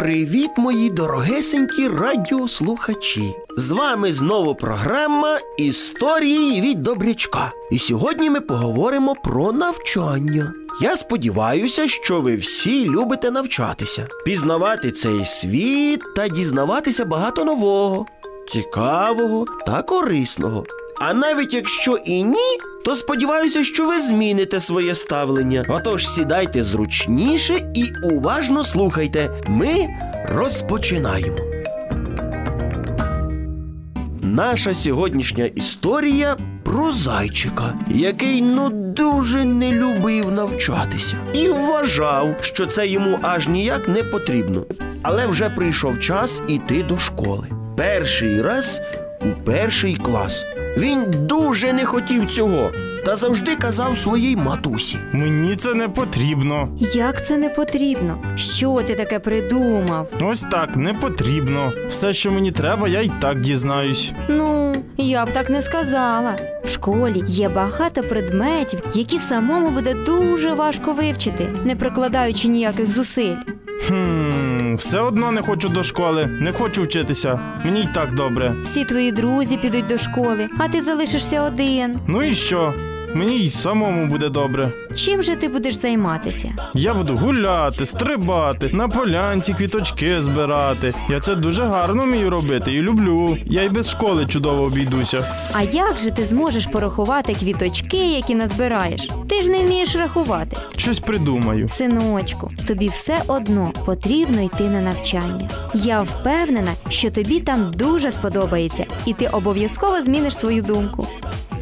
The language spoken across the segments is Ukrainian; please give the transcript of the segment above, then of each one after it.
Привіт, мої дорогесенькі радіослухачі! З вами знову програма Історії від Добрячка. І сьогодні ми поговоримо про навчання. Я сподіваюся, що ви всі любите навчатися, пізнавати цей світ та дізнаватися багато нового, цікавого та корисного. А навіть якщо і ні, то сподіваюся, що ви зміните своє ставлення. Отож, сідайте зручніше і уважно слухайте. Ми розпочинаємо. Наша сьогоднішня історія про зайчика, який ну дуже не любив навчатися і вважав, що це йому аж ніяк не потрібно. Але вже прийшов час іти до школи. Перший раз у перший клас. Він дуже не хотів цього та завжди казав своїй матусі. Мені це не потрібно. Як це не потрібно? Що ти таке придумав? Ось так, не потрібно. Все, що мені треба, я й так дізнаюсь. Ну, я б так не сказала. В школі є багато предметів, які самому буде дуже важко вивчити, не прикладаючи ніяких зусиль. Хм, все одно не хочу до школи, не хочу вчитися. Мені й так добре. Всі твої друзі підуть до школи, а ти залишишся один. Ну і що? Мені й самому буде добре. Чим же ти будеш займатися? Я буду гуляти, стрибати, на полянці квіточки збирати. Я це дуже гарно вмію робити і люблю. Я й без школи чудово обійдуся. А як же ти зможеш порахувати квіточки, які назбираєш? Ти ж не вмієш рахувати. Щось придумаю. Синочку, тобі все одно потрібно йти на навчання. Я впевнена, що тобі там дуже сподобається, і ти обов'язково зміниш свою думку.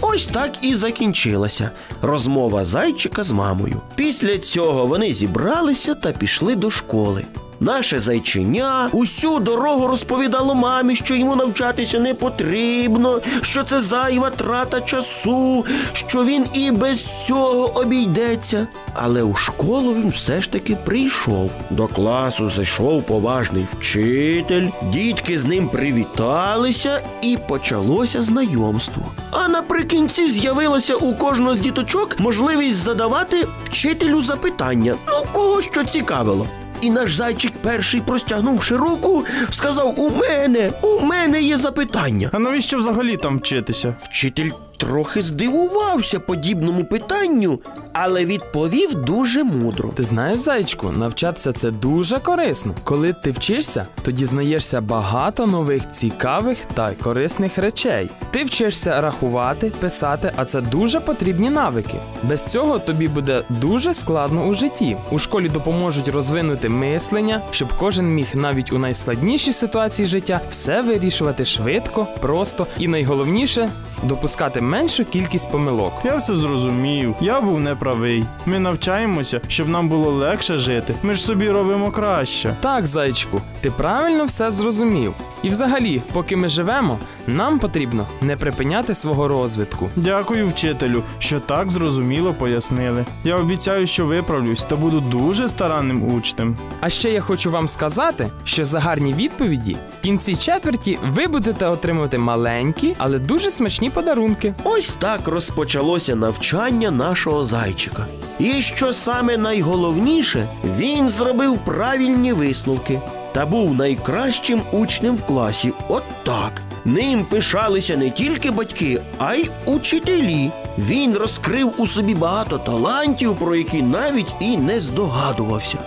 Ось так і закінчилася розмова зайчика з мамою. Після цього вони зібралися та пішли до школи. Наше зайчиня усю дорогу розповідало мамі, що йому навчатися не потрібно, що це зайва трата часу, що він і без цього обійдеться. Але у школу він все ж таки прийшов. До класу зайшов поважний вчитель, дітки з ним привіталися, і почалося знайомство. А наприкінці з'явилася у кожного з діточок можливість задавати вчителю запитання, ну кого що цікавило. І наш зайчик перший, простягнувши руку, сказав: У мене, у мене є запитання. А навіщо взагалі там вчитися? Вчитель трохи здивувався подібному питанню, але відповів дуже мудро. Ти знаєш, зайчику, навчатися це дуже корисно. Коли ти вчишся, то дізнаєшся багато нових цікавих та корисних речей. Ти вчишся рахувати, писати, а це дуже потрібні навики. Без цього тобі буде дуже складно у житті. У школі допоможуть розвинути мислення, щоб кожен міг навіть у найскладнішій ситуації життя все вирішувати швидко, просто і найголовніше допускати меншу кількість помилок. Я все зрозумів. Я був неправий. Ми навчаємося, щоб нам було легше жити. Ми ж собі робимо краще. Так, зайчику, ти правильно все зрозумів. І взагалі, поки ми живемо, нам потрібно не припиняти свого розвитку. Дякую, вчителю, що так зрозуміло пояснили. Я обіцяю, що виправлюсь та буду дуже старанним учнем. А ще я хочу вам сказати, що за гарні відповіді в кінці четверті ви будете отримувати маленькі, але дуже смачні подарунки. Ось так розпочалося навчання нашого зайчика. І що саме найголовніше, він зробив правильні висновки та був найкращим учнем в класі. От так. Ним пишалися не тільки батьки, а й учителі. Він розкрив у собі багато талантів, про які навіть і не здогадувався.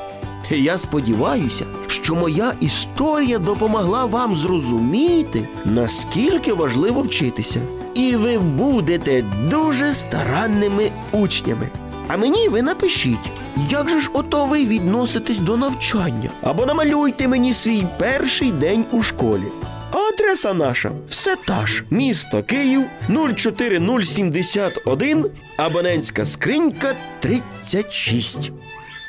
Я сподіваюся, що моя історія допомогла вам зрозуміти, наскільки важливо вчитися. І ви будете дуже старанними учнями. А мені ви напишіть, як же ж ото ви відноситесь до навчання? Або намалюйте мені свій перший день у школі. А Адреса наша все та ж. Місто Київ 04071, абонентська скринька 36.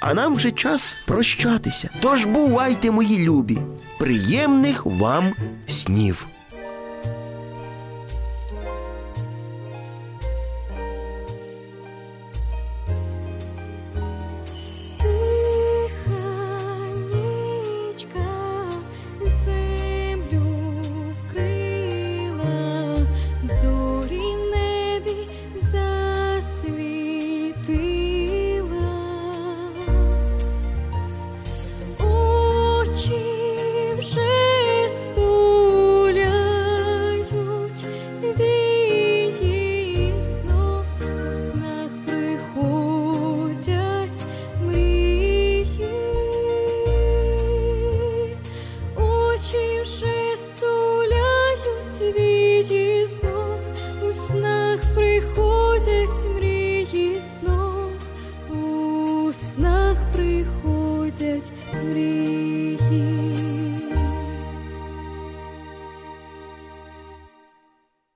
А нам вже час прощатися. Тож бувайте, мої любі. Приємних вам снів. You.